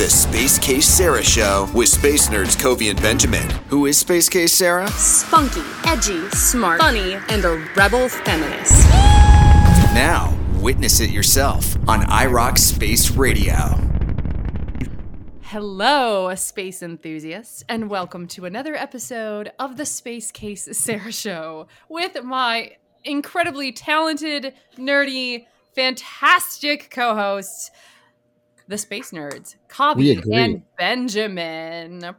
The Space Case Sarah Show with space nerds Kavi and Benjamin. Who is Space Case Sarah? Spunky, edgy, smart, funny, and a rebel feminist. Now, witness it yourself on iRoc Space Radio. Hello, space enthusiasts, and welcome to another episode of the Space Case Sarah Show with my incredibly talented, nerdy, fantastic co hosts, the Space Nerds, We Kavi agree. and Benjamin. Um,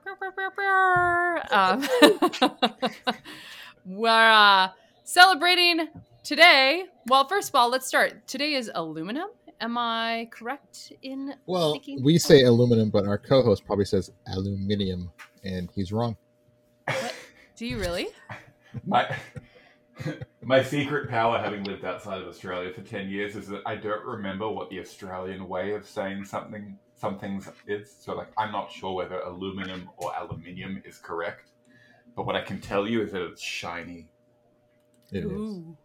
we're uh, celebrating today. Well, first of all, let's start. Today is aluminum. Am I correct in Well, thinking we that? say aluminum, but our co-host probably says aluminium, and he's wrong. Do you really? My my secret power, having lived outside of Australia for ten years, is that I don't remember what the Australian way of saying something some things is. So like I'm not sure whether aluminum or aluminium is correct. But what I can tell you is that it's shiny. It is. Ooh.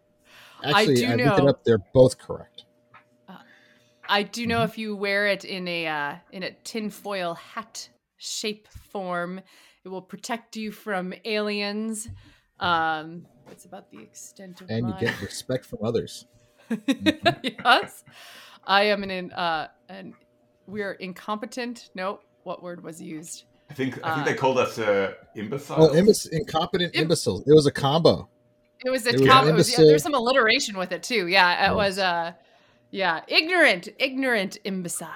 I Actually, do I, looked it know- up. They're both correct. I do know Mhm. if you wear it in a uh, in a tinfoil hat shape form, it will protect you from aliens. Um, it's about the extent of And you get respect from others. yes. I am an uh, an we are incompetent. No, what word was used? I think I Uh, think they called us uh, imbeciles. Oh, imbec- incompetent Im- imbeciles. It was a combo. It was a It was com- was, yeah, there's some alliteration with it too. Yeah, it Yes. was uh yeah, ignorant, ignorant imbecile.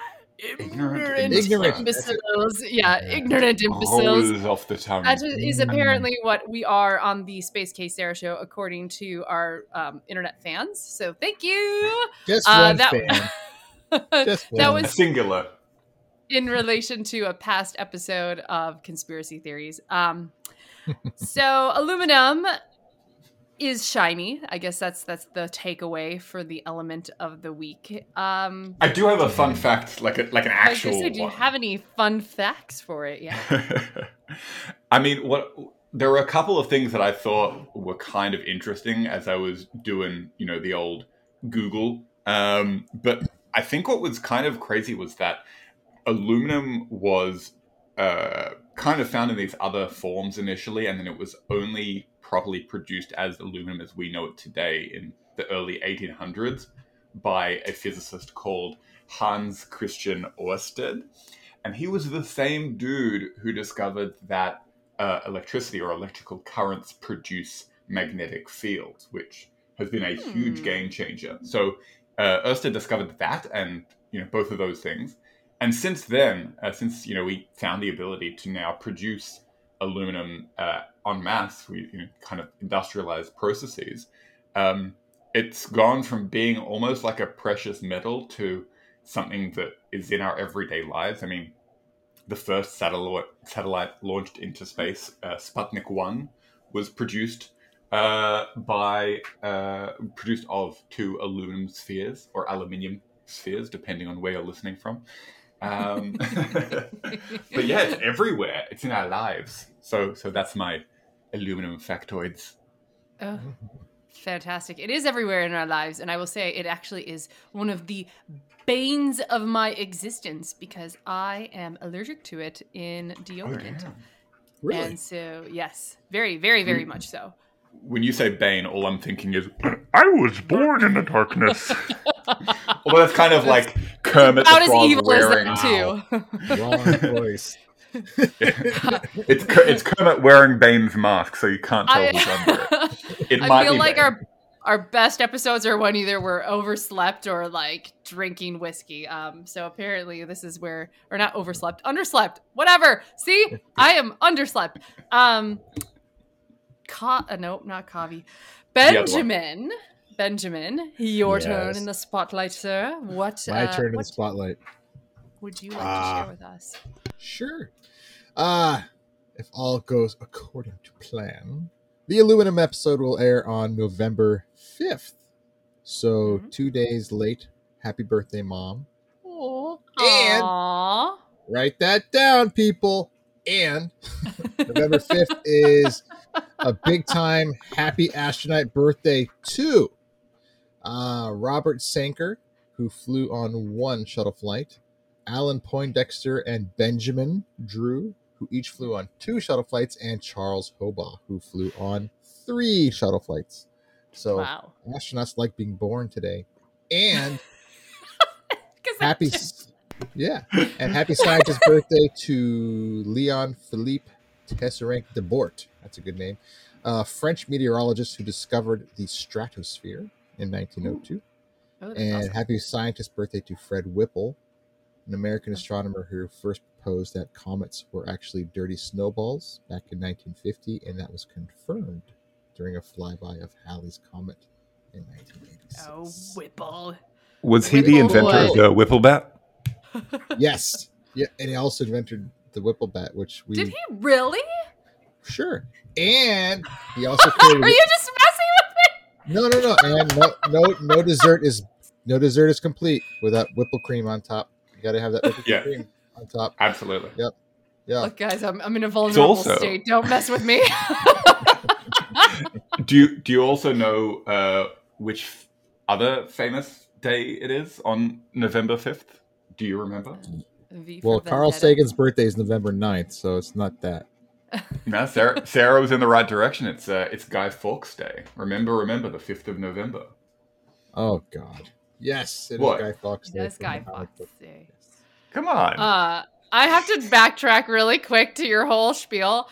Ignorant Ignorant. imbeciles. Yeah, Yeah. ignorant imbeciles. Off the tongue. That is Mm. apparently what we are on the Space Case Sarah show, according to our um, internet fans. So thank you. Just Uh, one that- fan. Just that one. was Singular. in relation to a past episode of conspiracy theories. Um, so aluminum is shiny. I guess that's that's the takeaway for the element of the week. Um, I do have a fun fact, like a, like an actual. say, do you one. have any fun facts for it? Yeah. I mean, what there were a couple of things that I thought were kind of interesting as I was doing, you know, the old Google. Um, but I think what was kind of crazy was that aluminum was uh, kind of found in these other forms initially, and then it was only properly produced as aluminum as we know it today in the early 1800s by a physicist called Hans Christian Ørsted and he was the same dude who discovered that uh, electricity or electrical currents produce magnetic fields, which has been a huge Hmm. game changer. So uh, Ørsted discovered that, and you know both of those things. And since then, uh, since you know we found the ability to now produce aluminum uh, en masse, we you know, kind of industrialized processes. Um, it's gone from being almost like a precious metal to something that is in our everyday lives. I mean, the first satellite satellite launched into space, uh, Sputnik One, was produced uh, by uh, produced of two aluminum spheres or aluminium spheres, depending on where you're listening from. Um, but yeah, it's everywhere. It's in our lives. So so that's my aluminum factoids. Oh, fantastic. It is everywhere in our lives. And I will say it actually is one of the banes of my existence because I am allergic to it in deodorant. Really? And so, yes, very, very, very Mm. much so. When you say Bane, all I'm thinking is I was born in the darkness. Although that's kind of like Kermit About the as Frog evil as wearing. that, too. Wrong voice. it's Ker- it's Kermit wearing Bane's mask, so you can't tell who's under it. I, It I might feel be like Bane. our our best episodes are when either we're overslept or like drinking whiskey. Um, so apparently this is where, or not overslept, underslept, whatever. See, I am underslept. Um, Ka- uh, nope, not Kavi. Benjamin, Benjamin, your turn in the spotlight, sir. What? My uh, turn in the spotlight. would you like Ah. to share with us? Sure. Uh, if all goes according to plan, the aluminum episode will air on November 5th. So, Mhm. two days late. Happy birthday, mom. Aw. And Aww. write that down, people. And November 5th is a big time happy astronaut birthday, to Uh, Robert Sanker, who flew on one shuttle flight, Alan Poindexter and Benjamin Drew, who each flew on two shuttle flights, and Charles Hobaugh, who flew on three shuttle flights. So Wow. astronauts like being born today. And happy, yeah, and happy scientist birthday to Leon Philippe Teisserenc de Bort. That's a good name. A French meteorologist who discovered the stratosphere in 1902. Oh, oh And awesome. happy scientist birthday to Fred Whipple, an American astronomer who first proposed that comets were actually dirty snowballs back in 1950, and that was confirmed during a flyby of Halley's Comet in 1986. Oh, Whipple. Was he the Whipple inventor of the Whipple Whipplebat? Yes. Yeah, and he also invented the Whipple bat, which we Did he really? sure. And he also created Are you just messing with me? No, no, no. And no no no dessert is no dessert is complete without whipple cream on top. You got to have that whipped Yeah. cream on top. Absolutely. Yep. Yeah. Look, guys, I'm, I'm in a vulnerable also- state. Don't mess with me. Do you do you also know uh, which other famous day it is on November fifth? Do you remember? Well, Carl Sagan's birthday is November 9th, so it's not that. No, Sarah, Sarah was in the right direction. It's uh, it's Guy Fawkes Day. Remember, remember the fifth of November. Oh God. Yes, it is What? Guy Fawkes Day. That's from Guy Fawkes. Day. Come on. Uh, I have to backtrack really quick to your whole spiel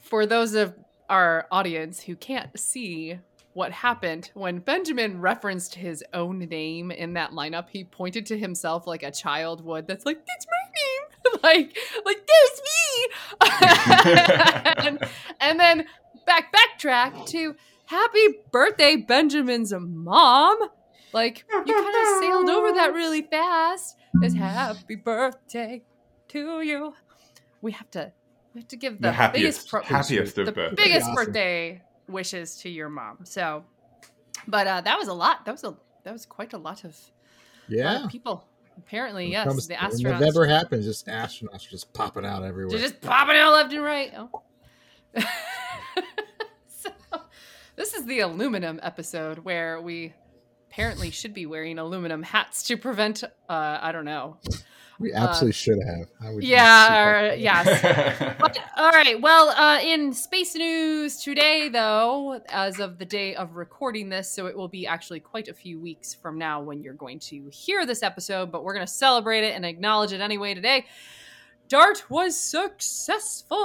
for those of our audience who can't see what happened when Benjamin referenced his own name in that lineup. He pointed to himself like a child would. That's like that's my name, like like there's me. and, and then back backtrack to happy birthday Benjamin's mom. Like you kind of sailed over that really fast. It's happy birthday to you. We have to we have to give the, the happiest, biggest pro- happiest of the birthdays. biggest Awesome. birthday wishes to your mom. So, but uh, that was a lot. That was a that was quite a lot of, lot Yeah. of people. Apparently, When yes, comes- the astronauts November happens, just astronauts just popping out everywhere. they're just popping out left and right. Oh. so, this is the aluminum episode where we apparently should be wearing aluminum hats to prevent. Uh, I don't know. We absolutely should have. I would Yeah, or, yes. But, all right. Well, uh, in space news today, though, as of the day of recording this, so it will be actually quite a few weeks from now when you're going to hear this episode, but we're going to celebrate it and acknowledge it anyway today. DART was successful.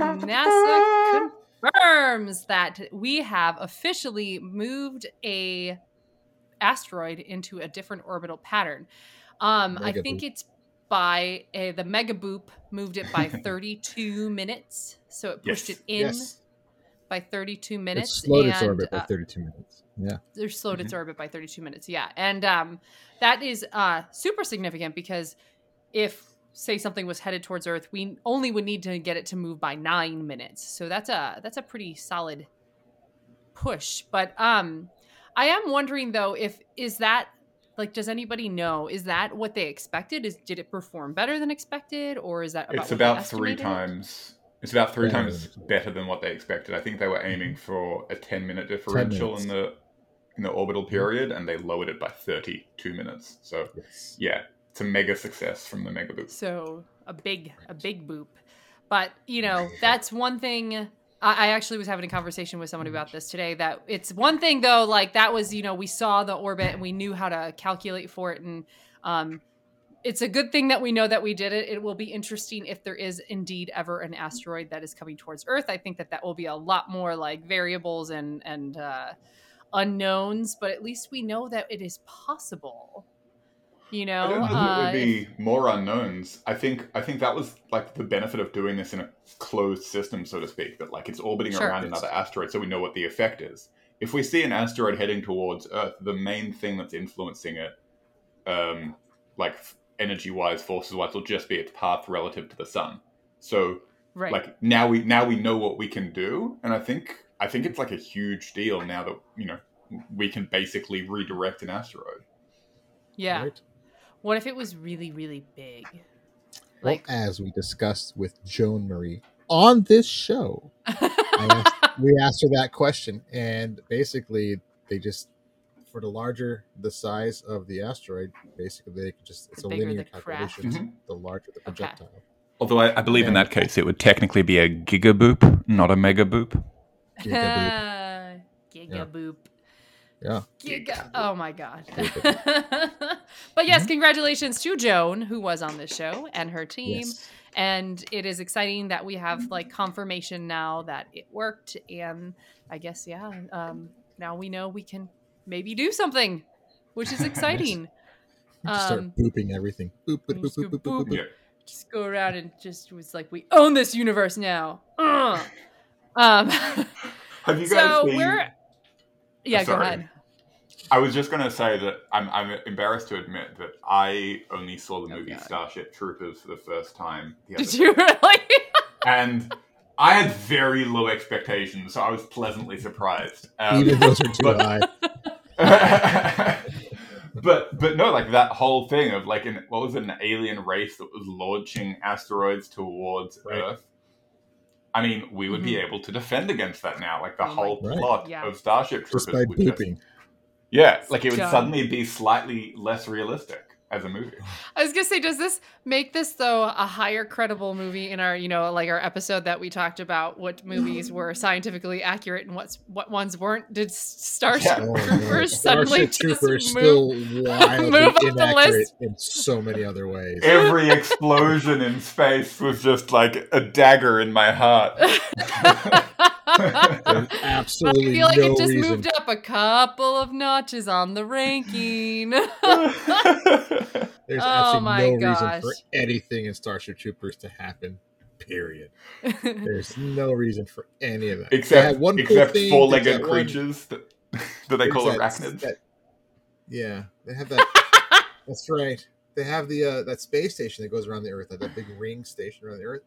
NASA confirms that we have officially moved a asteroid into a different orbital pattern. Um, I think boop. it's by uh, the mega boop moved it by 32 minutes, so it pushed Yes. it in Yes. by 32 minutes. It slowed its and, orbit by uh, 32 minutes. Yeah. they slowed Mm-hmm. its orbit by 32 minutes yeah and um, that is uh, super significant because if say something was headed towards earth we only would need to get it to move by nine minutes so that's a that's a pretty solid push but um i am wondering though if is that like does anybody know is that what they expected is did it perform better than expected or is that about it's what they about three times. It's about three Better times better than what they expected. I think they were mm-hmm. aiming for a ten minute differential minutes. in the in the orbital mm-hmm. period, and they lowered it by thirty two minutes. So Yes. yeah, it's a mega success from the mega boost. So a big, a big boop. But you know, that's one thing. I, actually was having a conversation with somebody about this today. That it's one thing though, like that was you know we saw the orbit and we knew how to calculate for it, and um, it's a good thing that we know that we did it. It will be interesting if there is indeed ever an asteroid that is coming towards Earth. I think that that will be a lot more like variables and and uh, unknowns, but at least we know that it is possible. You know, I don't know that it uh, would be more unknowns. I think I think that was like the benefit of doing this in a closed system, so to speak. That like it's orbiting Sure. around another asteroid, so we know what the effect is. If we see an asteroid heading towards Earth, the main thing that's influencing it, um, like energy wise, forces wise, will just be its path relative to the sun. So right. like now we now we know what we can do, and I think I think it's like a huge deal now that you know we can basically redirect an asteroid. yeah. Right? What if it was really, really big? Well, Like, as we discussed with Joan Marie on this show, I asked, we asked her that question, and basically, they just, for the larger the size of the asteroid, basically they can just it's The a linear the craft. calculation. Mm-hmm. The larger the projectile. Although I, I believe in that case, it would technically be a gigaboop, not a megaboop. Gigaboop. Giga Yeah. Boop. Yeah. Giga. Oh my god. But yes, Mm-hmm. congratulations to Joan who was on this show and her team. Yes. And it is exciting that we have like confirmation now that it worked. And I guess yeah, um, now we know we can maybe do something, which is exciting. Just start Um, booping everything. Boop, boop, boop, boop, go boop, boop, boop. Yeah. just go around and just was like, we own this universe now. Ugh. Um, Have you guys so seen? we're yeah, go Sorry. ahead. I was just going to say that I'm, I'm embarrassed to admit that I only saw the Oh, movie God. Starship Troopers for the first time. The other Did you really? and I had very low expectations, so I was pleasantly surprised. Um, Even those are too but- high. but but no, like that whole thing of like an what was it, an alien race that was launching asteroids towards Right. Earth. I mean, we would be able to defend against that now. Like the Mm-hmm. Oh my- whole Right. plot Yeah. of Starship Troopers Just by would just yeah, like it would Done. suddenly be slightly less realistic as a movie. I was gonna say, does this make this though a higher credible movie in our, you know, like our episode that we talked about what movies were scientifically accurate and what's what ones weren't? Did Starship Yeah. Oh. Troopers suddenly Starship just Trooper is move? still wildly move up the inaccurate list? in so many other ways. Every explosion in space was just like a dagger in my heart. There's I absolutely feel like no it just reason. moved up a couple of notches on the ranking. There's Oh absolutely my no reason for anything in Starship Troopers to happen. Period. There's no reason for any of that. Except had one except thing, four-legged there's that one- creatures that, that they call that- arachnids. that- yeah, they have that. that's right. They have the uh, that space station that goes around the Earth, like that big ring station around the Earth.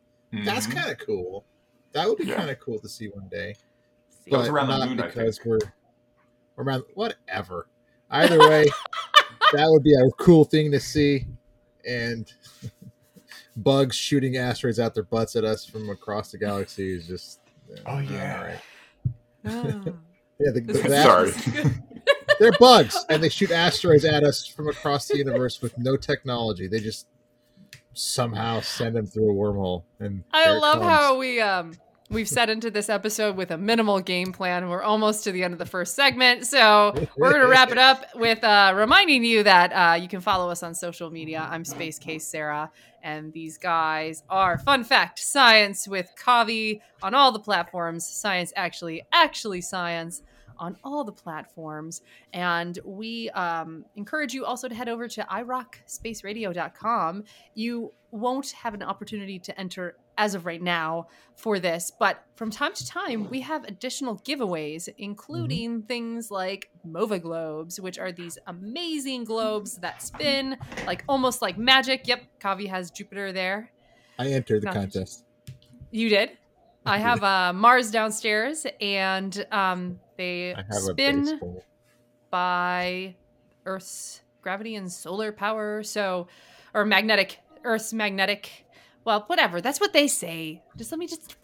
That's Mhm. kind of cool. That would be Yeah. kind of cool to see one day. See, but around the not moon, I because think. we're we're around whatever. Either way, that would be a cool thing to see, and bugs shooting asteroids out their butts at us from across the galaxy is just. Oh, yeah. all right. Oh. Yeah, the, the, the Sorry. this is good. they're bugs, and they shoot asteroids at us from across the universe with no technology. They just somehow send them through a wormhole. And I love how we um we've set into this episode with a minimal game plan. We're almost to the end of the first segment, so we're gonna wrap it up with uh, reminding you that uh, you can follow us on social media. I'm Space Case Sarah, and these guys are Fun Fact Science with Kavi on all the platforms. Science actually, actually science on all the platforms. And we um, encourage you also to head over to irocspaceradio.com. You won't have an opportunity to enter as of right now for this, but from time to time, we have additional giveaways, including things like MOVA globes, which are these amazing globes that spin like almost like magic. Yep, Kavi has Jupiter there. I entered the Not- contest. You did. I have uh, Mars downstairs, and um, they spin by Earth's gravity and solar power. So, or magnetic, Earth's magnetic. Well, whatever. That's what they say. Just let me just.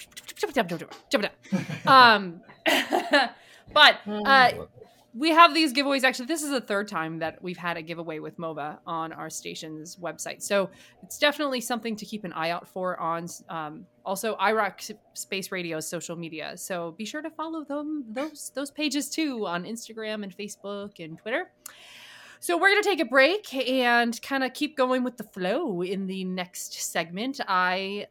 Um, but uh, we have these giveaways. Actually, this is the third time that we've had a giveaway with MOVA on our station's website. So it's definitely something to keep an eye out for on um, also IROC Space Radio's social media. So be sure to follow them those those pages too on Instagram and Facebook and Twitter. So we're gonna take a break and kind of keep going with the flow in the next segment. I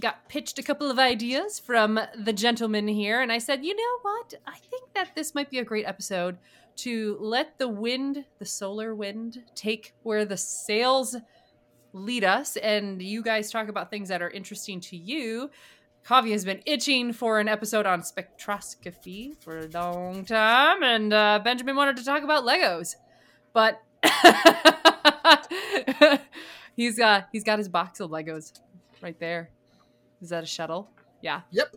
got pitched a couple of ideas from the gentleman here, and I said, you know what? I think that this might be a great episode to let the wind, the solar wind, take where the sails lead us, and you guys talk about things that are interesting to you. Kavi has been itching for an episode on spectroscopy for a long time, and uh, Benjamin wanted to talk about Legos, but he's got he's got his box of Legos right there. Is that a shuttle? Yeah. Yep.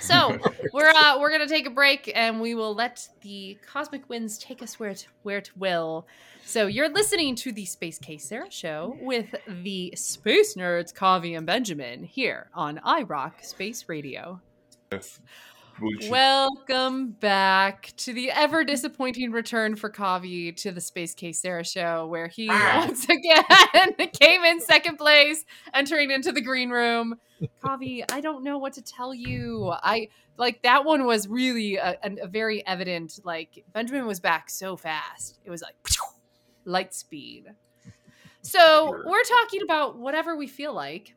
So we're uh, we're gonna take a break and we will let the cosmic winds take us where it where it will. So you're listening to the Space Case Sarah show with the space nerds Kavi and Benjamin here on iRoc Space Radio. Yes. Welcome back to the ever disappointing return for Kavi to the Space Case Sarah show, where he Ah. once again came in second place, entering into the green room. Kavi, I don't know what to tell you. I like that one was really a, a, a very evident. Like Benjamin was back so fast, it was like light speed. So we're talking about whatever we feel like.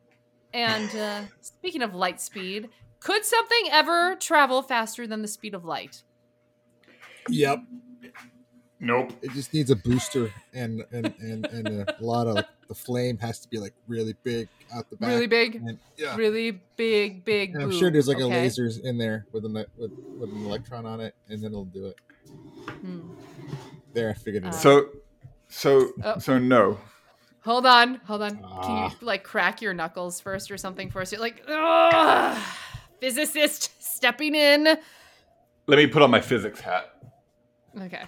And uh, speaking of light speed, could something ever travel faster than the speed of light? Yep. nope. It just needs a booster and and and, and a lot of the flame has to be like really big out the back. Really big, And, yeah. really big, big. And I'm boom, sure there's like okay? a lasers in there with an with, with an electron on it, and then it'll do it. Hmm. There, I figured it Uh, out. So, so, Oh. so no. Hold on, hold on. Can Ah. you like crack your knuckles first or something for us? You're like, Ugh! Physicist stepping in. Let me put on my physics hat. Okay,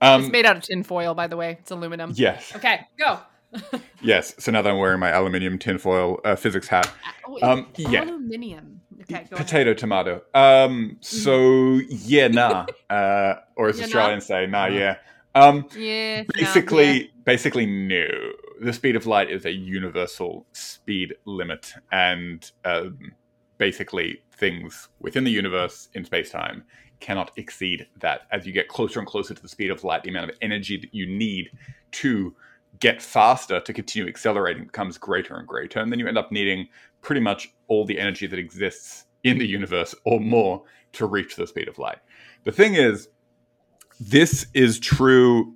Um, it's made out of tinfoil, by the way. It's aluminum. yes, Okay, go. yes. So now that I'm wearing my aluminium tinfoil uh, physics hat, Oh, Um, yeah. aluminium. Okay, go ahead. potato tomato. Um, so yeah, nah. Uh, or as Yeah, nah. Australians say, nah, yeah. Um, Yeah. basically, yeah. basically, no. The speed of light is a universal speed limit, and um, basically, things within the universe in space time cannot exceed that. As you get closer and closer to the speed of light, the amount of energy that you need to get faster to continue accelerating becomes greater and greater, and then you end up needing pretty much all the energy that exists in the universe or more to reach the speed of light. The thing is, this is true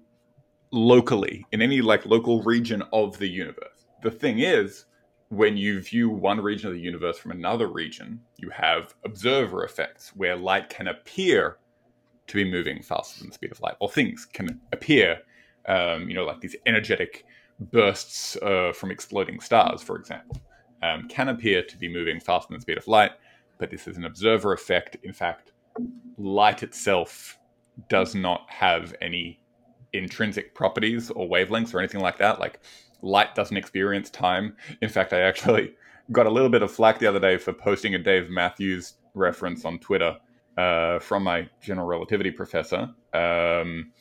locally in any like local region of the universe. The thing is, when you view one region of the universe from another region, you have observer effects where light can appear to be moving faster than the speed of light, or things can appear, um, you know, like these energetic bursts uh, from exploding stars, for example, um, can appear to be moving faster than the speed of light, but this is an observer effect. In fact, light itself does not have any intrinsic properties or wavelengths or anything like that. Like light doesn't experience time. In fact, I actually got a little bit of flack the other day for posting a Dave Matthews reference on Twitter uh, from my general relativity professor um,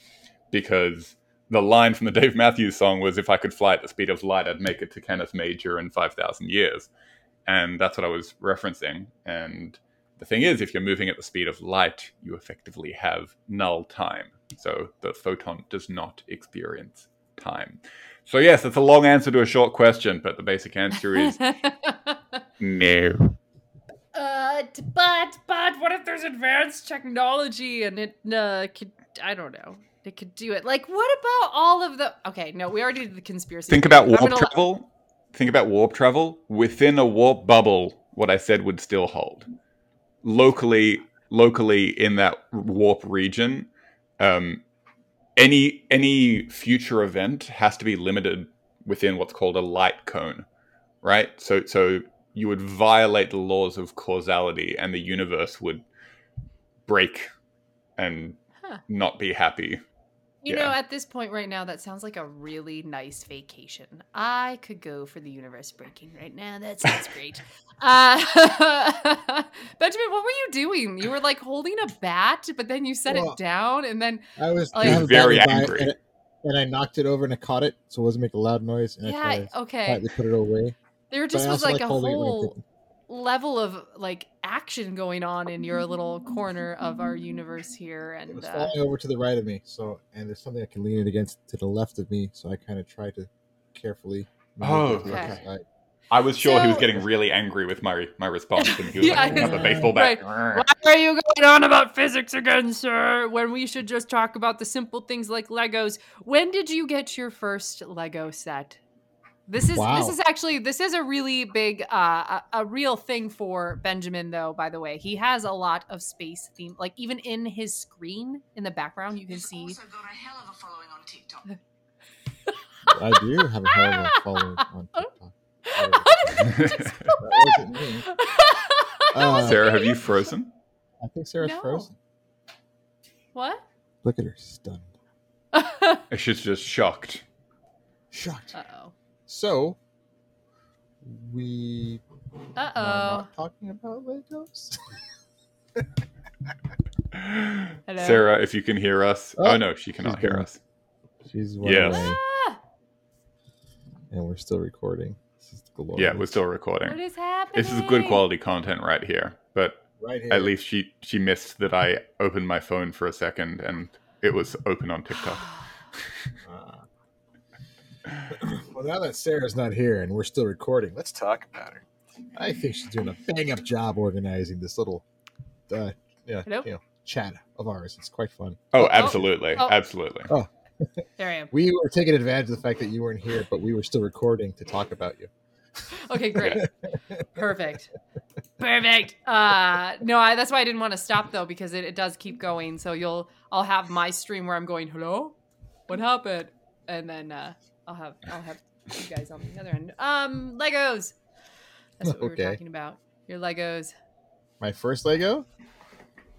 because the line from the Dave Matthews song was, "If I could fly at the speed of light, I'd make it to Canis Major in five thousand years," and that's what I was referencing. And the thing is, if you're moving at the speed of light, you effectively have null time. So the photon does not experience time. So, yes, it's a long answer to a short question, but the basic answer is no. Uh, but but what if there's advanced technology and it uh, could I don't know it could do it like what about all of the okay no we already did the conspiracy Think about warp travel. Think about warp travel. Within a warp bubble, what I said would still hold. Locally, locally in that warp region, um, any any future event has to be limited within what's called a light cone, right? So so you would violate the laws of causality, and the universe would break and Huh. not be happy. You yeah. know at this point right now that sounds like a really nice vacation I could go for the universe breaking right now that sounds great uh Benjamin what were you doing you were like holding a bat but then you set Well, it down and then I was, Like- I was very angry. and, and I knocked it over and I caught it, so it wasn't making a loud noise. And I yeah tried to okay quietly put it away. there But just I was also like a holding it whole didn't. Level of like action going on in your little corner of our universe here and It and was uh, falling over to the right of me, so and there's something I can lean it against to the left of me, so I kind of try to carefully. Oh, it to the other okay. side. I was sure he was getting really angry with my my response, and he was Yeah, like, holding up a baseball bat. Why are you going on about physics again, sir? When we should just talk about the simple things like Legos. When did you get your first Lego set? This is Wow. this is actually this is a really big uh, a, a real thing for Benjamin though. By the way, he has a lot of space theme. Like even in his screen in the background, you can You've see. also got a hell of a following on TikTok. I do have a hell of a following on TikTok. That. Uh, Sarah, have you frozen? I think Sarah's No. frozen. what? Look at her, stunned, uh She's just shocked. shocked. oh. So, we Uh are oh. not talking about Legos. Hello? Sarah, if you can hear us. Oh, Oh, no, she cannot she's hear us. She's one Yes. Ah, and we're still recording. This is glorious. Yeah, we're still recording. is happening? This is good quality content right here. But right here. at least she she missed that I opened my phone for a second and it was open on TikTok. Well, now that Sarah's not here and we're still recording, let's talk about her. I think she's doing a bang up job organizing this little, uh, yeah, Hello? you know, chat of ours. It's quite fun. Oh, oh, absolutely, oh. absolutely. There I am. We were taking advantage of the fact that you weren't here, but we were still recording to talk about you. Okay, great. Perfect. Perfect. Uh no, I, that's why I didn't want to stop though because it, it does keep going. So you'll I'll have my stream where I'm going, "Hello? What happened?" And then uh I'll have I'll have you guys on the other end. Um Legos. That's what we Okay. were talking about. Your Legos. My first Lego?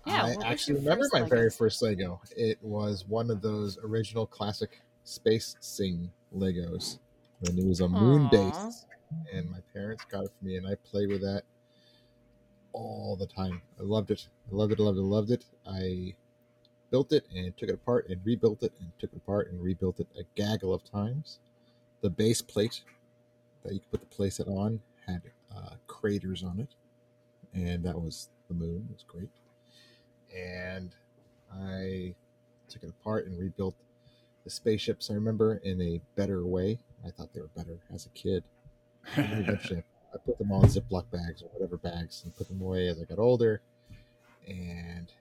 Yeah, I actually remember my very first Lego. It was one of those original classic Space Sing Legos. And it was a moon Aw. base. And my parents got it for me, and I played with that all the time. I loved it. I loved it, I loved it, I loved it. I built it and took it apart and rebuilt it and took it apart and rebuilt it a gaggle of times. The base plate that you could put the playset on had uh, craters on it, and that was the moon. It was great. And I took it apart and rebuilt the spaceships. I remember in a better way. I thought they were better as a kid. Eventually, I put them all in Ziploc bags or whatever bags and put them away as I got older. And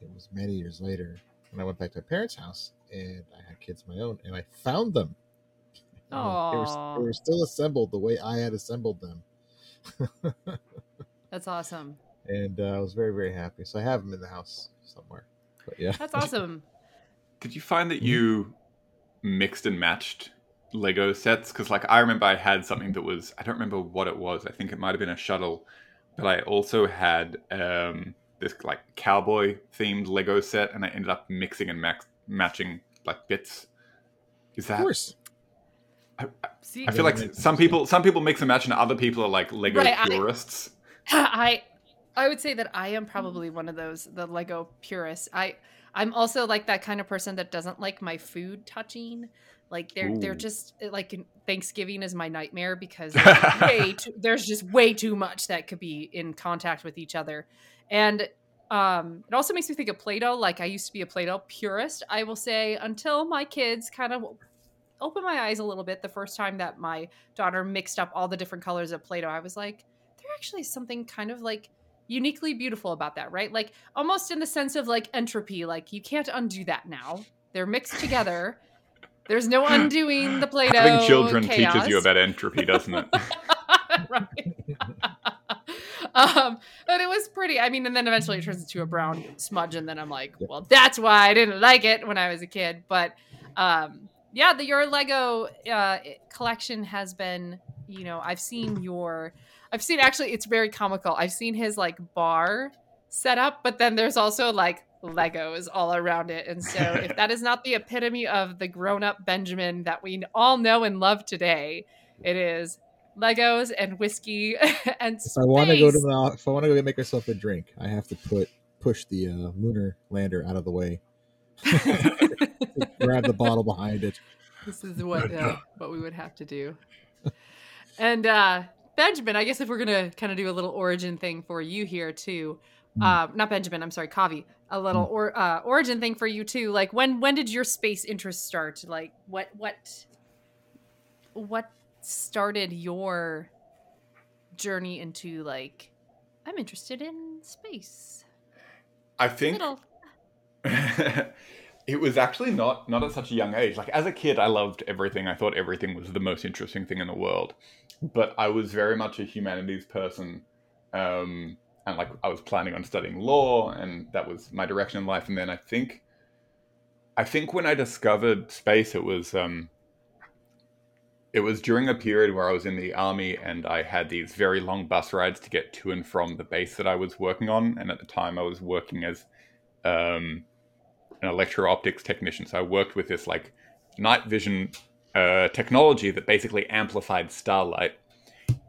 it was many years later when I went back to my parents' house and I had kids of my own and I found them. And They were, they were still assembled the way I had assembled them. That's awesome. and uh, I was very, very happy. So I have them in the house somewhere. But yeah. That's awesome. Did you find that you mixed and matched Lego sets? Because like I remember I had something that was I don't remember what it was. I think it might have been a shuttle, but I also had um, this like cowboy themed Lego set, and I ended up mixing and max- matching like bits. Is Of that? course. See, I feel Yeah, like some people some people mix and match, and other people are like Lego Right, purists. I I would say that I am probably one of those the Lego purists. I I'm also like that kind of person that doesn't like my food touching. Like they're they're just like in- Thanksgiving is my nightmare because there's way too, there's just way too much that could be in contact with each other, and um, it also makes me think of Play-Doh. Like I used to be a Play-Doh purist. I will say until my kids kind of opened my eyes a little bit the first time that my daughter mixed up all the different colors of Play-Doh. I was like, there actually is something kind of like uniquely beautiful about that, right? Like almost in the sense of like entropy, like you can't undo that now. They're mixed together. There's no undoing the Play-Doh. Having children chaos. teaches you about entropy, doesn't it? right. um, but it was pretty. I mean, and then eventually it turns into a brown smudge, and then I'm like, well, that's why I didn't like it when I was a kid. But um, yeah, the your Lego uh, collection has been, you know, I've seen your, I've seen actually, it's very comical. I've seen his like bar set up, but then there's also like Legos all around it. And so if that is not the epitome of the grown-up Benjamin that we all know and love today, it is Legos and whiskey and If I want to go to the, if I want to go make myself a drink, I have to put push the uh, lunar lander out of the way. Grab the bottle behind it. This is what uh, what we would have to do. And uh, Benjamin, I guess if we're gonna kind of do a little origin thing for you here too, Mm. uh, not Benjamin, I'm sorry, Kavi, a little Mm. or uh, origin thing for you too. Like when when did your space interest start? Like what what what started your journey into like I'm interested in space. I think it was actually not not at such a young age. Like as a kid, I loved everything. I thought everything was the most interesting thing in the world. But I was very much a humanities person, um, and like I was planning on studying law, and that was my direction in life. And then I think, I think when I discovered space, it was um, it was during a period where I was in the army, and I had these very long bus rides to get to and from the base that I was working on. And at the time, I was working as um, an electro optics technician. So I worked with this like night vision uh, technology that basically amplified starlight.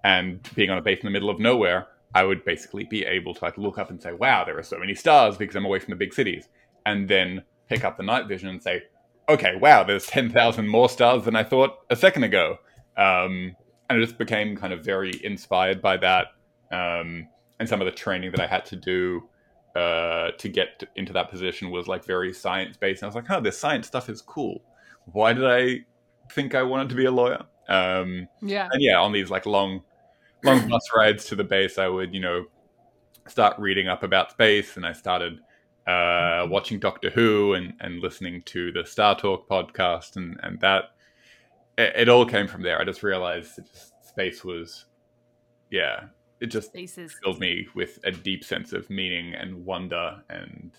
And being on a base in the middle of nowhere, I would basically be able to like look up and say, "Wow, there are so many stars" because I'm away from the big cities, and then pick up the night vision and say, "Okay, wow, there's ten thousand more stars than I thought a second ago." Um, and it just became kind of very inspired by that, um, and some of the training that I had to do uh, to get into that position was like very science based. And I was like, "Oh, this science stuff is cool. Why did I think I wanted to be a lawyer?" Um, Yeah. and yeah, on these like long, long bus rides to the base, I would you know start reading up about space, and I started uh, watching Doctor Who and and listening to the Star Talk podcast, and and that it, it all came from there. I just realized that just space was, yeah, it just Spaces. filled me with a deep sense of meaning and wonder and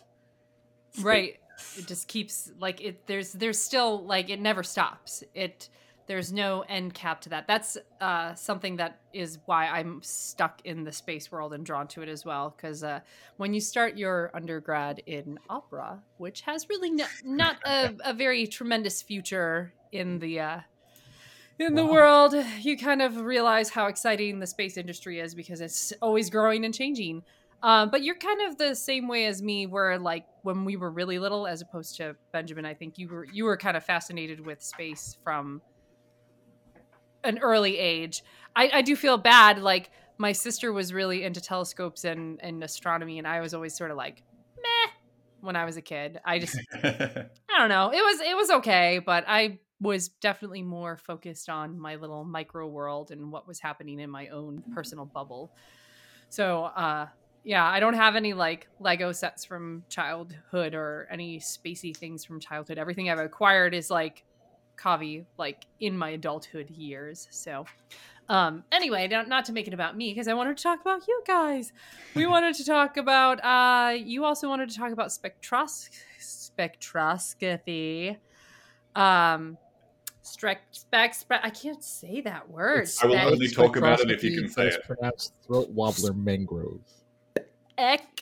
Right. It just keeps like it there's there's still like it never stops. It there's no end cap to that. That's uh, something that is why I'm stuck in the space world and drawn to it as well. Because uh, when you start your undergrad in opera, which has really no, not a, a very tremendous future in the uh, in the world, you kind of realize how exciting the space industry is because it's always growing and changing. Um, but you're kind of the same way as me, where like when we were really little, as opposed to Benjamin, I think you were you were kind of fascinated with space from an early age. I, I do feel bad, like my sister was really into telescopes and, and astronomy, and I was always sort of like meh when I was a kid. I just I don't know. It was it was okay, but I was definitely more focused on my little micro world and what was happening in my own personal bubble. So, uh yeah, I don't have any like Lego sets from childhood or any spacey things from childhood. Everything I've acquired is like Kavi, like in my adulthood years. So, um, anyway, not, not to make it about me because I wanted to talk about you guys. We wanted to talk about. Uh, you also wanted to talk about spectros- spectroscopy. Um, strec spec, spec. I can't say that word. It's I will only talk about it if you can spectroscopy, say but it's it. pronounced throat wobbler mangrove. Ectros.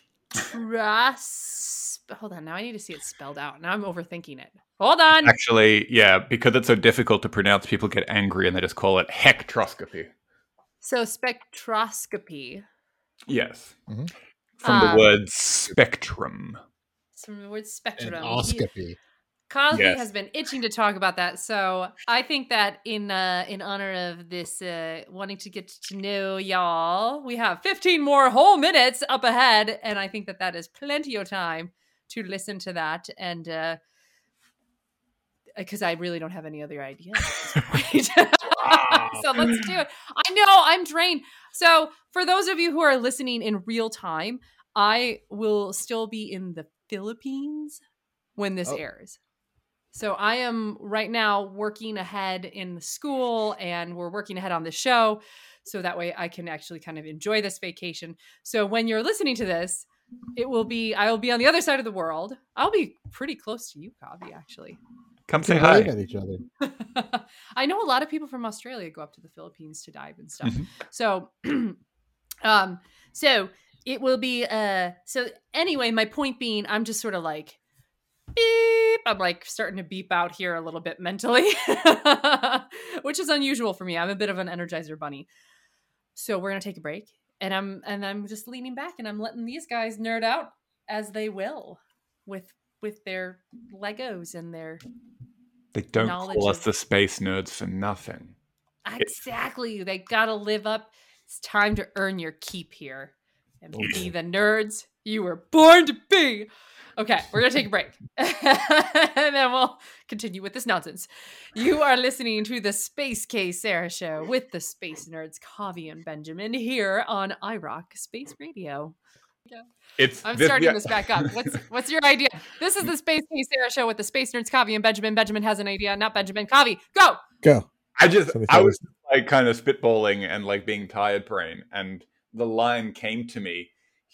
Hold on, now I need to see it spelled out. Now I'm overthinking it. Hold on. Actually, yeah, because it's so difficult to pronounce, people get angry and they just call it hectroscopy. So spectroscopy. Yes. Mhm. From Um, the word spectrum. From the word And spectrum. He- oscopy. Cosby Yes. has been itching to talk about that, so I think that in uh, in honor of this uh, wanting to get to know y'all, we have 15 more whole minutes up ahead, and I think that that is plenty of time to listen to that, and Uh, because I really don't have any other ideas. so let's do it. I know I'm drained. So for those of you who are listening in real time, I will still be in the Philippines when this Oh. airs. So I am right now working ahead in the school and we're working ahead on the show so that way I can actually kind of enjoy this vacation. So when you're listening to this, it will be I will be on the other side of the world. I'll be pretty close to you, Kavi, actually. Come say hi. at each other. I know a lot of people from Australia go up to the Philippines to dive and stuff. Mhm. So, um, so it will be. Uh, so anyway, my point being, I'm just sort of like beep. I'm like starting to beep out here a little bit mentally, which is unusual for me. I'm a bit of an energizer bunny. So we're gonna take a break, and I'm and I'm just leaning back and I'm letting these guys nerd out as they will with with their Legos and their They don't call us the space nerds for nothing. Exactly. They gotta live up. It's time to earn your keep here and be the nerds you were born to be. Okay, we're gonna take a break. and then we'll continue with this nonsense. You are listening to the Space Case Sarah Show with the Space Nerds, Kavi and Benjamin, here on iRoc Space Radio. It's I'm this- starting yeah. this back up. What's what's your idea? This is the Space Case Sarah Show with the Space Nerds, Kavi and Benjamin. Benjamin has an idea, not Benjamin. Kavi, go! Go. I just I was like kind of spitballing and like being tired brain, and the line came to me,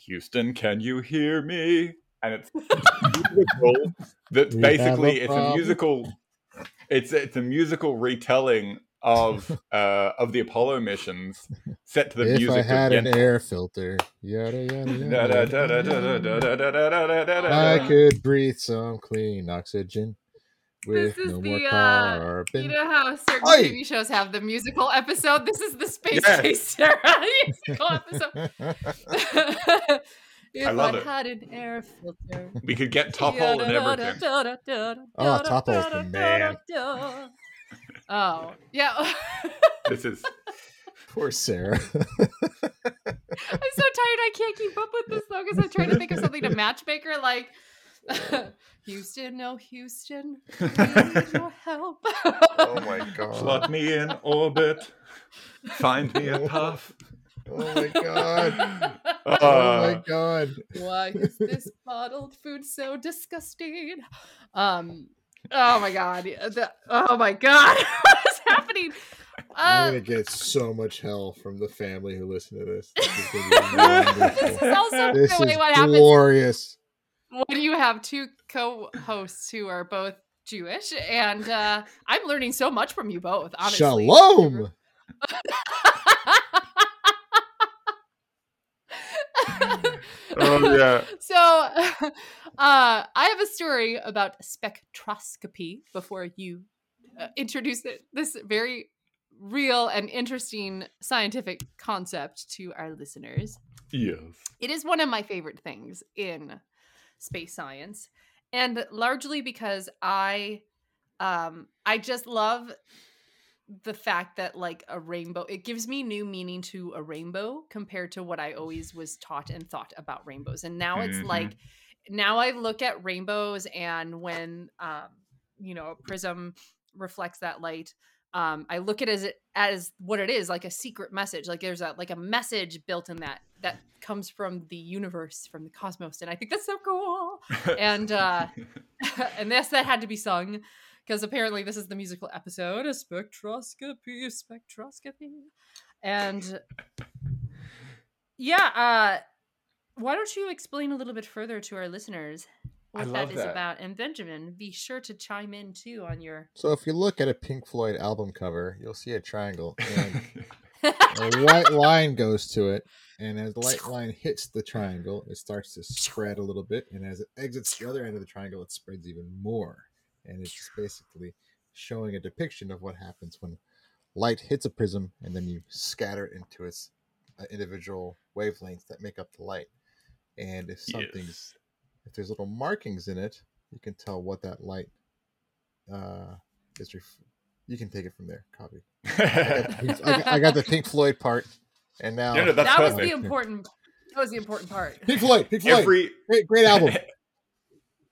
Houston, can you hear me? And it's musical that We basically a it's a musical it's it's a musical retelling of uh of the Apollo missions set to the if music I had of an Yen- air filter, yada yada Da- da- da- da- da- da- yada. da- da- da- da- da- da- da- I da. could breathe some clean oxygen. with is no the, more uh, carbon. You know how certain Oi! TV shows have the musical episode? This is the Space Yes. Case Sarah musical episode. if I love it. had an air filter. We could get Topple and everything. Oh, Topple's the man. Oh, yeah. This is Poor Sarah. I'm so tired I can't keep up with this though because I'm trying to think of something to matchmaker like Houston, no Houston, we need your help. oh my god. plot me in orbit. Find me a puff. Oh my god. Oh Uh, my god. Why is this bottled food so disgusting? Um. Oh my god. The, oh my god. what is happening? I'm Uh, gonna get so much hell from the family who listen to this. This is, this is also This is what happens glorious. when you have two co-hosts who are both Jewish, and uh, I'm learning so much from you both. Honestly, Shalom. Oh yeah. So, uh, I have a story about spectroscopy before you uh, introduce it, this very real and interesting scientific concept to our listeners. Yes. It is one of my favorite things in space science, and largely because I, um, I just love the fact that like a rainbow it gives me new meaning to a rainbow compared to what i always was taught and thought about rainbows and now it's Mhm. like now i look at rainbows and when um you know a prism reflects that light um i look at it as it as what it is like a secret message like there's a like a message built in that that comes from the universe from the cosmos and i think that's so cool and uh and this that had to be sung because apparently this is the musical episode of spectroscopy spectroscopy and yeah uh why don't you explain a little bit further to our listeners what that is that. about and benjamin be sure to chime in too on your So if you look at a Pink Floyd album cover, you'll see a triangle and a white line goes to it. And as the white line hits the triangle, it starts to spread a little bit. And as it exits the other end of the triangle, it spreads even more. And it's basically showing a depiction of what happens when light hits a prism and then you scatter it into its uh, individual wavelengths that make up the light. And if Yes. something's, if there's little markings in it, you can tell what that light uh, is. Ref- you can take it from there, copy. I got, I got the Pink Floyd part, and now Yeah, no, that's that was the important that was the important part Pink Floyd, Pink Floyd, Every great, great album.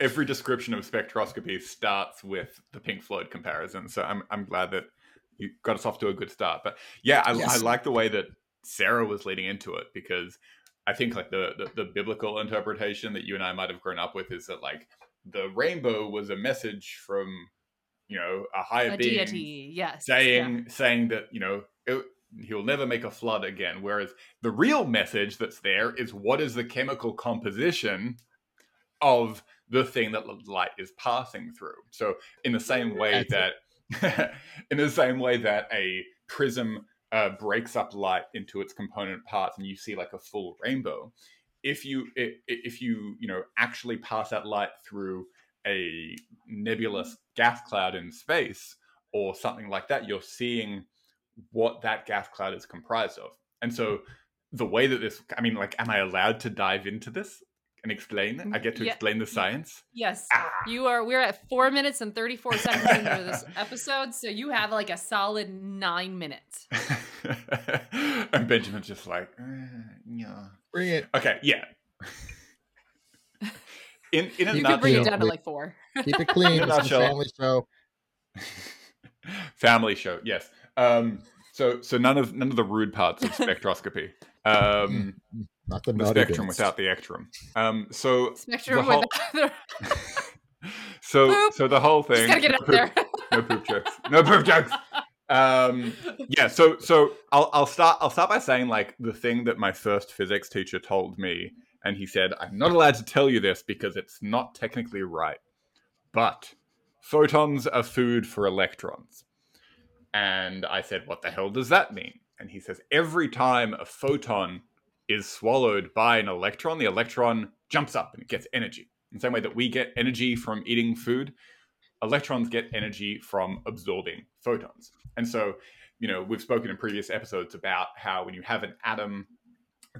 Every description of spectroscopy starts with the Pink Floyd comparison. So I'm I'm glad that you got us off to a good start. But yeah, I, I like the way that Sarah was leading into it because I think like the, the the biblical interpretation that you and I might have grown up with is that like the rainbow was a message from you know a higher a being deity yes saying saying that you know it, he'll never make a flood again whereas the real message that's there is what is the chemical composition of the thing that light is passing through. So in the same way that in the same way that a prism uh, breaks up light into its component parts and you see like a full rainbow if you if you you know actually pass that light through a nebulous gas cloud in space or something like that you're seeing what that gas cloud is comprised of. And so the way that this i mean like am i allowed to dive into this and explain i get to Yeah. explain the science yes Ah. you are we're at four minutes and 34 seconds into this episode so you have like a solid nine minutes and benjamin's just like uh, yeah Bring it. okay yeah in in a You you can bring it down to like four Keep it clean. In a a nutshell. family show. family show yes um so so none of none of the rude parts of spectroscopy um Not the, the spectrum bits. without the ectrum. Um so spectrum whole- with so Poop. so the whole thing just gotta get it no out poop, there no poop jokes no poop jokes. Um yeah so so i'll i'll start i'll start by saying like the thing that my first physics teacher told me and he said i'm not allowed to tell you this because it's not technically right but photons are food for electrons. And i said what the hell does that mean? And he says every time a photon is swallowed by an electron the electron jumps up and it gets energy in the same way that we get energy from eating food electrons get energy from absorbing photons. And so, you know, we've spoken in previous episodes about how when you have an atom,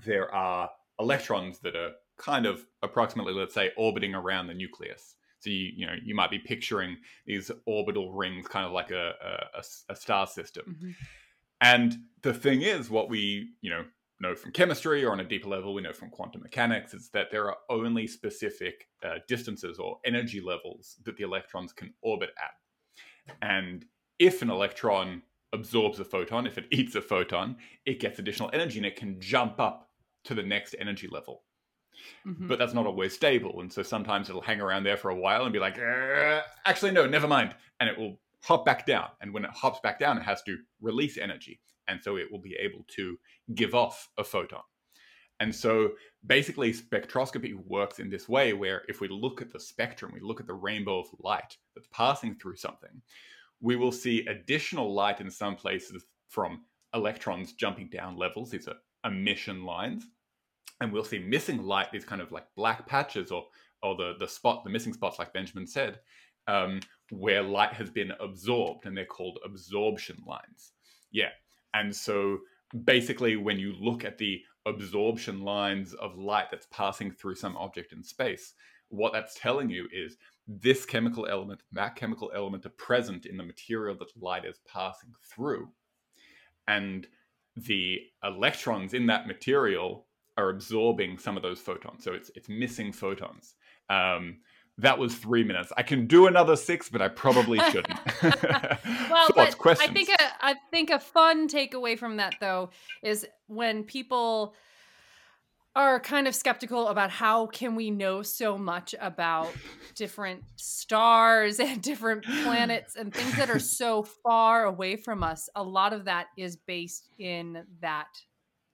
there are electrons that are kind of approximately, let's say, orbiting around the nucleus. So you you know you might be picturing these orbital rings, kind of like a a, a star system. Mhm. And the thing is, what we you know know from chemistry or on a deeper level, we know from quantum mechanics, is that there are only specific uh, distances or energy levels that the electrons can orbit at. And if an electron absorbs a photon, if it eats a photon, it gets additional energy and it can jump up to the next energy level Mhm. but that's not always stable. And so sometimes it'll hang around there for a while and be like, "Uh, actually, no, never mind. And it will hop back down. And when it hops back down, it has to release energy. And so it will be able to give off a photon. And so basically, spectroscopy works in this way where if we look at the spectrum, we look at the rainbow of light that's passing through something, we will see additional light in some places from electrons jumping down levels. These are emission lines and we'll see missing light, these kind of like black patches or or the the spot, the missing spots, like Benjamin said, um, where light has been absorbed, and they're called absorption lines. Yeah, and so basically, when you look at the absorption lines of light that's passing through some object in space, what that's telling you is this chemical element, that chemical element are present in the material that light is passing through, and the electrons in that material are absorbing some of those photons. So it's it's missing photons. Um, that was three minutes. I can do another six, but I probably shouldn't. well, Thoughts, but questions? I think a, I think a fun takeaway from that though is when people are kind of skeptical about how can we know so much about different stars and different planets and things that are so far away from us. A lot of that is based in that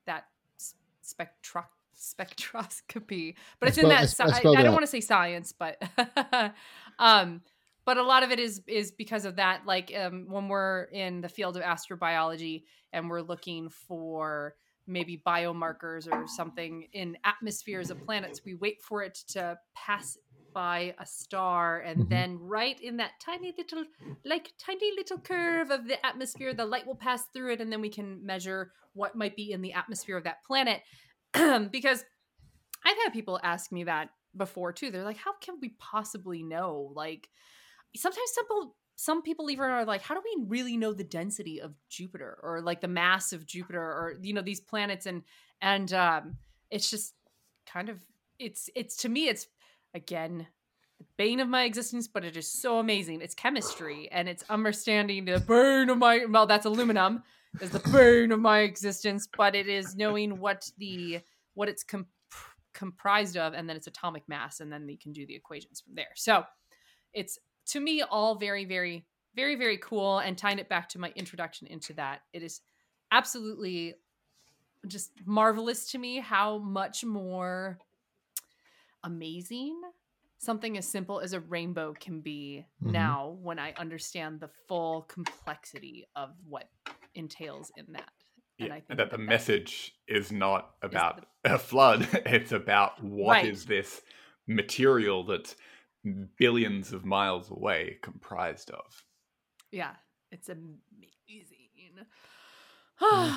that s- spectro spectroscopy, but it's in that. I I, I don't want to say science, but um, but a lot of it is is because of that. Like um, when we're in the field of astrobiology and we're looking for maybe biomarkers or something in atmospheres of planets, we wait for it to pass by a star and Mhm. then right in that tiny little like tiny little curve of the atmosphere the light will pass through it and then we can measure what might be in the atmosphere of that planet because i've had people ask me that before too. They're like how can we possibly know? Like sometimes simple some people even are like how do we really know the density of jupiter or like the mass of jupiter or you know these planets? And and um it's just kind of it's it's to me it's again the bane of my existence but it is so amazing. It's chemistry and it's understanding the burn of my well that's aluminum is the burn of my existence but it is knowing what the what it's com- comprised of and then its atomic mass and then we can do the equations from there so it's to me all very very very very cool and tying it back to my introduction into that it is absolutely just marvelous to me how much more amazing something as simple as a rainbow can be Mhm. now when i understand the full complexity of what entails in that and Yeah, i think that the that- message is not the- about a flood. It's about what is Right. this material that's billions of miles away comprised of. yeah it's amazing mm.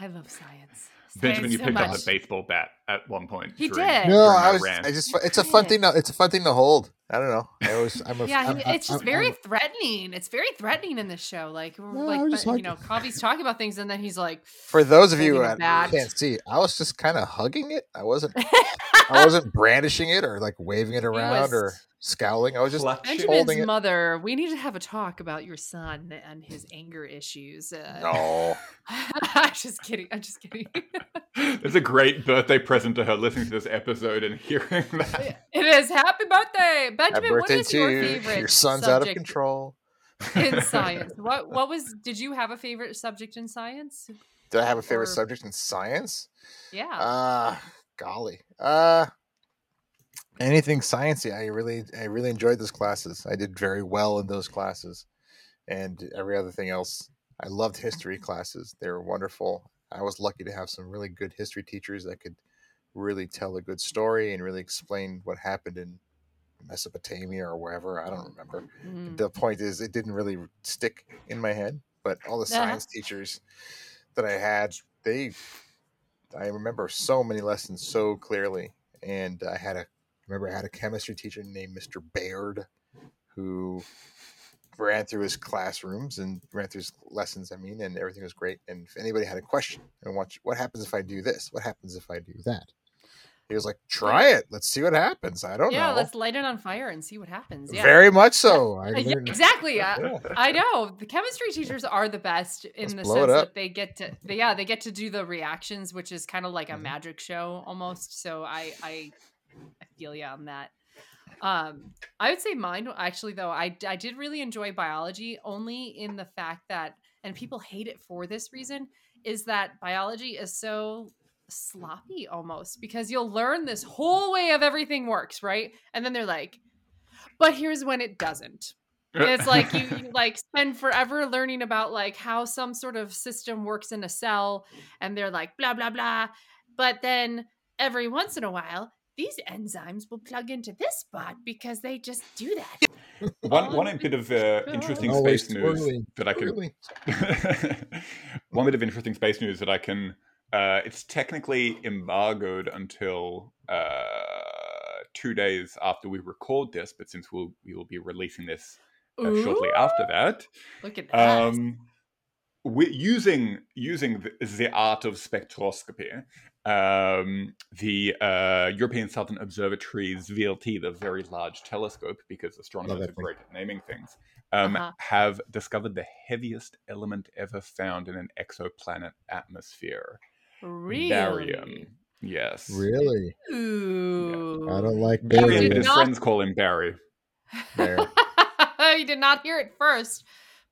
i love science Benjamin, you so picked up much. a baseball bat at one point. He during- did. No, I was. rant. I just. It's a fun thing. To, it's a fun thing to hold. I don't know. I always. I'm a. yeah, I'm- he- I'm- it's just I'm- very I'm- threatening. It's very threatening in this show. Like, No, like I was just you know, Kavi's talking about things, and then he's like, For those of you who can't see, I was just kind of hugging it. I wasn't. I wasn't brandishing it or like waving it around was- or scowling. I was just Clutching. holding it. mother. We need to have a talk about your son and his anger issues. Uh, No. I'm just kidding. I'm just kidding. It's a great birthday present to her listening to this episode and hearing that. it is happy birthday, Benjamin. What birthday is to your you. favorite? Your son's out of control. in science. What what was? Did you have a favorite subject in science? Did I have a favorite Or- subject in science? Yeah. Uh golly. Uh anything sciencey. I really I really enjoyed those classes. I did very well in those classes. And every other thing else. I loved history classes. They were wonderful. I was lucky to have some really good history teachers that could really tell a good story and really explain what happened in Mesopotamia or wherever. I don't remember. Mm. The point is, it didn't really stick in my head. But all the Uh-huh. science teachers that I had, they, I remember so many lessons so clearly. And I had a remember I had a chemistry teacher named Mr. Baird, who ran through his classrooms and ran through his lessons. I mean, and everything was great. And if anybody had a question and watch, what happens if I do this? What happens if I do that? He was like, "Try it. Let's see what happens." I don't yeah, know. Yeah, let's light it on fire and see what happens. Yeah. Very much so. I yeah, exactly. I. I know the chemistry teachers are the best in Let's the sense that they get to, they, yeah, they get to do the reactions, which is kind of like a Mhm. magic show almost. So I, I, I feel you on that. Um, I would say mine actually though. I I did really enjoy biology only in the fact that, and people hate it for this reason, is that biology is so sloppy almost because you'll learn this whole way of everything works, right? And then they're like, but here's when it doesn't. And it's like you, you like spend forever learning about like how some sort of system works in a cell and they're like blah blah blah but then every once in a while these enzymes will plug into this spot because they just do that one one bit of uh, interesting space news twirling, that I can one bit of interesting space news that I can. Uh, it's technically embargoed until uh, two days after we record this, but since we'll we will be releasing this uh, shortly after that, look at that um, we using using the, the art of spectroscopy. Um, the uh, European Southern Observatory's VLT, the Very Large Telescope, because astronomers that are great at naming things, um, Uh-huh. have discovered the heaviest element ever found in an exoplanet atmosphere. really Barium. Yes. Really? Ooh. I don't like Barium, did but his not- friends call him Barry. There. you did not hear it first,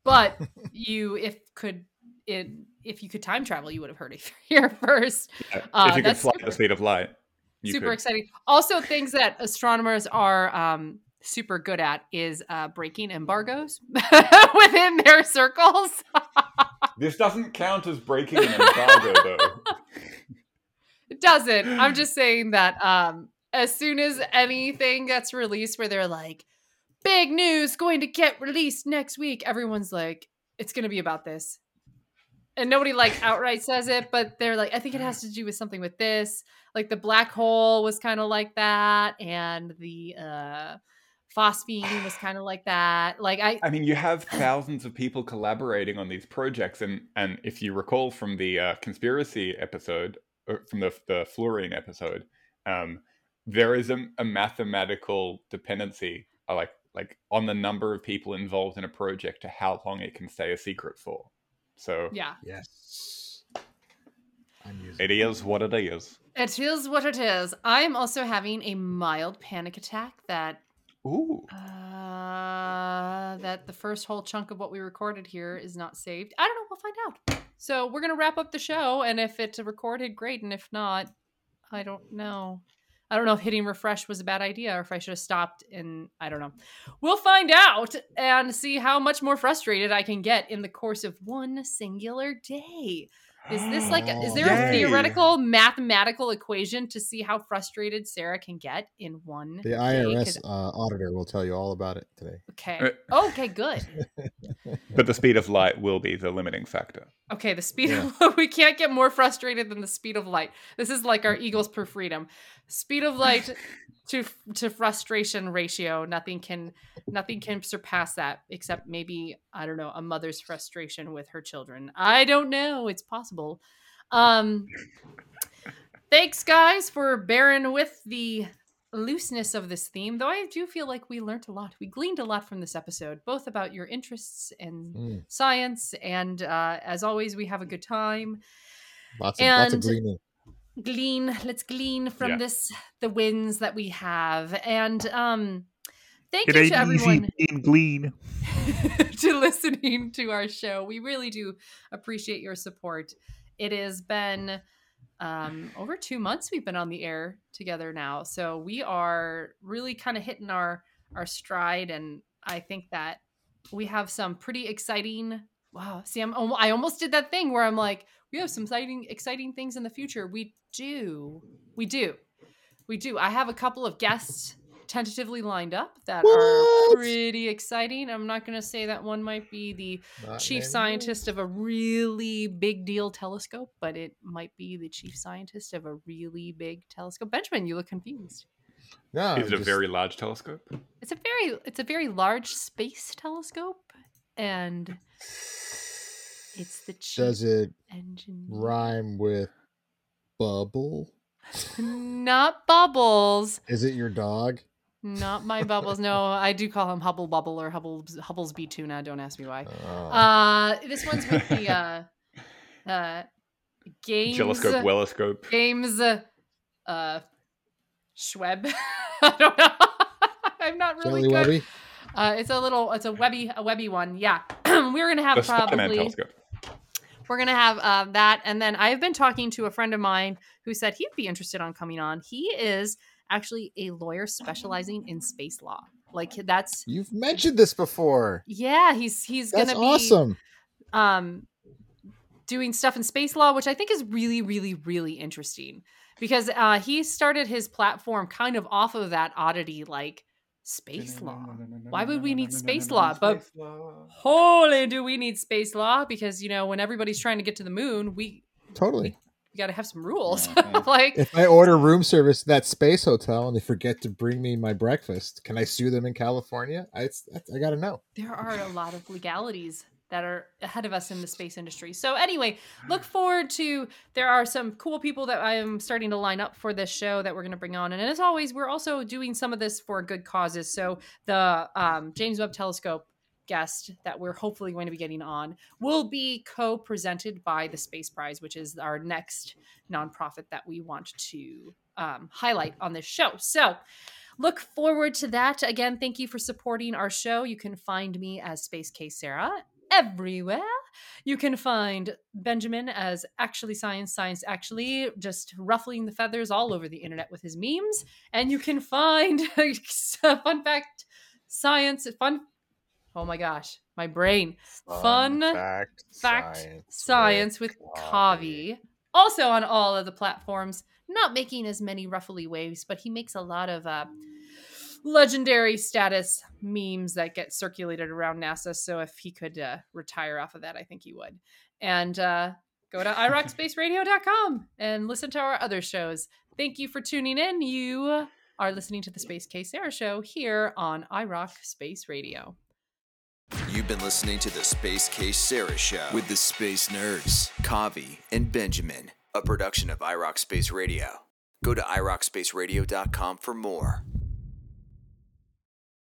but you, if could, it, if you could time travel, you would have heard it here first. Uh, Uh, if you could that's fly at the speed of light. super could. exciting. Also, things that astronomers are um, super good at is uh, breaking embargoes within their circles. This doesn't count as breaking an embargo, though. it doesn't. I'm just saying that um, as soon as anything gets released where they're like, big news going to get released next week, everyone's like, it's going to be about this. And nobody like outright says it, but they're like, I think it has to do with something with this. Like the black hole was kind of like that, and the uh, phosphine was kind of like that. Like I, I mean, you have thousands of people collaborating on these projects, and and if you recall from the uh, conspiracy episode, or from the the fluorine episode, um, there is a, a mathematical dependency, like like on the number of people involved in a project to how long it can stay a secret for. So yeah, Yes. It is what it is. it is what it is. I am also having a mild panic attack that Ooh, Uh, that the first whole chunk of what we recorded here is not saved. I don't know. We'll find out. So we're gonna wrap up the show, and if it's recorded, great. And if not, I don't know. I don't know if hitting refresh was a bad idea or if I should have stopped. And I don't know. We'll find out and see how much more frustrated I can get in the course of one singular day. Is this like, is there a theoretical mathematical equation to see how frustrated Sarah can get in one The IRS uh, auditor will tell you all about it today. Okay. Okay, good. but the speed of light will be the limiting factor. Okay, the speed Yeah. of we can't get more frustrated than the speed of light. This is like our Eagles per freedom. Speed of light to to frustration ratio. Nothing can nothing can surpass that except maybe I don't know, a mother's frustration with her children. I don't know, it's possible. Um Thanks guys for bearing with the looseness of this theme, though I do feel like we learned a lot. We gleaned a lot from this episode, both about your interests and Mm, science and uh, as always we have a good time lots of lots of And- gleaning. Glean let's glean from Yeah. this the wins that we have and um thank you to everyone glean. to listening to our show we really do appreciate your support it has been um over two months we've been on the air together now so we are really kind of hitting our our stride and i think that we have some pretty exciting wow see I'm, i almost did that thing where i'm like we have some exciting exciting things in the future we do we do we do i have a couple of guests tentatively lined up that What? are pretty exciting. I'm not going to say that one might be the Not chief anymore. scientist of a really big deal telescope, but it might be the chief scientist of a really big telescope. Benjamin, you look confused. No, Is it a very large telescope? It's a very it's a very large space telescope and it's the chief Does it engineer. rhyme with bubble? Not bubbles. Is it your dog? Not my bubbles. No, I do call him Hubble Bubble or Hubble's Hubble's B tuna. Don't ask me why. Oh. Uh, this one's with the uh, uh, games. Telescope, welloscope. Games. Uh, Schweb. I don't know. I'm not really Jelly good. Webby? Uh, it's a little. It's a webby. A webby one. Yeah. we're gonna have The Spider-Man probably. telescope. We're gonna have uh, that, and then I've been talking to a friend of mine who said he'd be interested on coming on. He is actually a lawyer specializing in space law. Like that's You've mentioned this before. yeah. He's he's That's gonna be awesome. um doing stuff in space law which i think is really really really interesting because uh he started his platform kind of off of that oddity like space law Why would we need space law? But- holy do we need space law because you know when everybody's trying to get to the moon we Totally. we got to have some rules like If I order room service at that space hotel and they forget to bring me my breakfast, can I sue them in California? I, it's, I got to know. there are a lot of legalities that are ahead of us in the space industry. So anyway, look forward to there are some cool people that I am starting to line up for this show that we're going to bring on. And as always, we're also doing some of this for good causes. So the um, James Webb Telescope guest that we're hopefully going to be getting on will be co-presented by the Space Prize, which is our next nonprofit that we want to um, highlight on this show. So look forward to that. Again, thank you for supporting our show. You can find me as Space Case Sarah everywhere. You can find Benjamin as Actually Science, Science Actually, just ruffling the feathers all over the internet with his memes. And you can find, fun fact, science, fun, oh my gosh, my brain, Fun fact, fact, science, science with Kavi. Also on all of the platforms, not making as many ruffly waves, but he makes a lot of uh, legendary status memes that get circulated around NASA. So if he could uh, retire off of that, I think he would. And uh, go to irocspaceradio.com and listen to our other shows. Thank you for tuning in. You are listening to the Space Case Sarah Show here on iRoc Space Radio. You've been listening to the Space Case Sarah Show with the Space Nerds, Kavi, and Benjamin, a production of iRoc Space Radio. Go to irocspaceradio.com for more.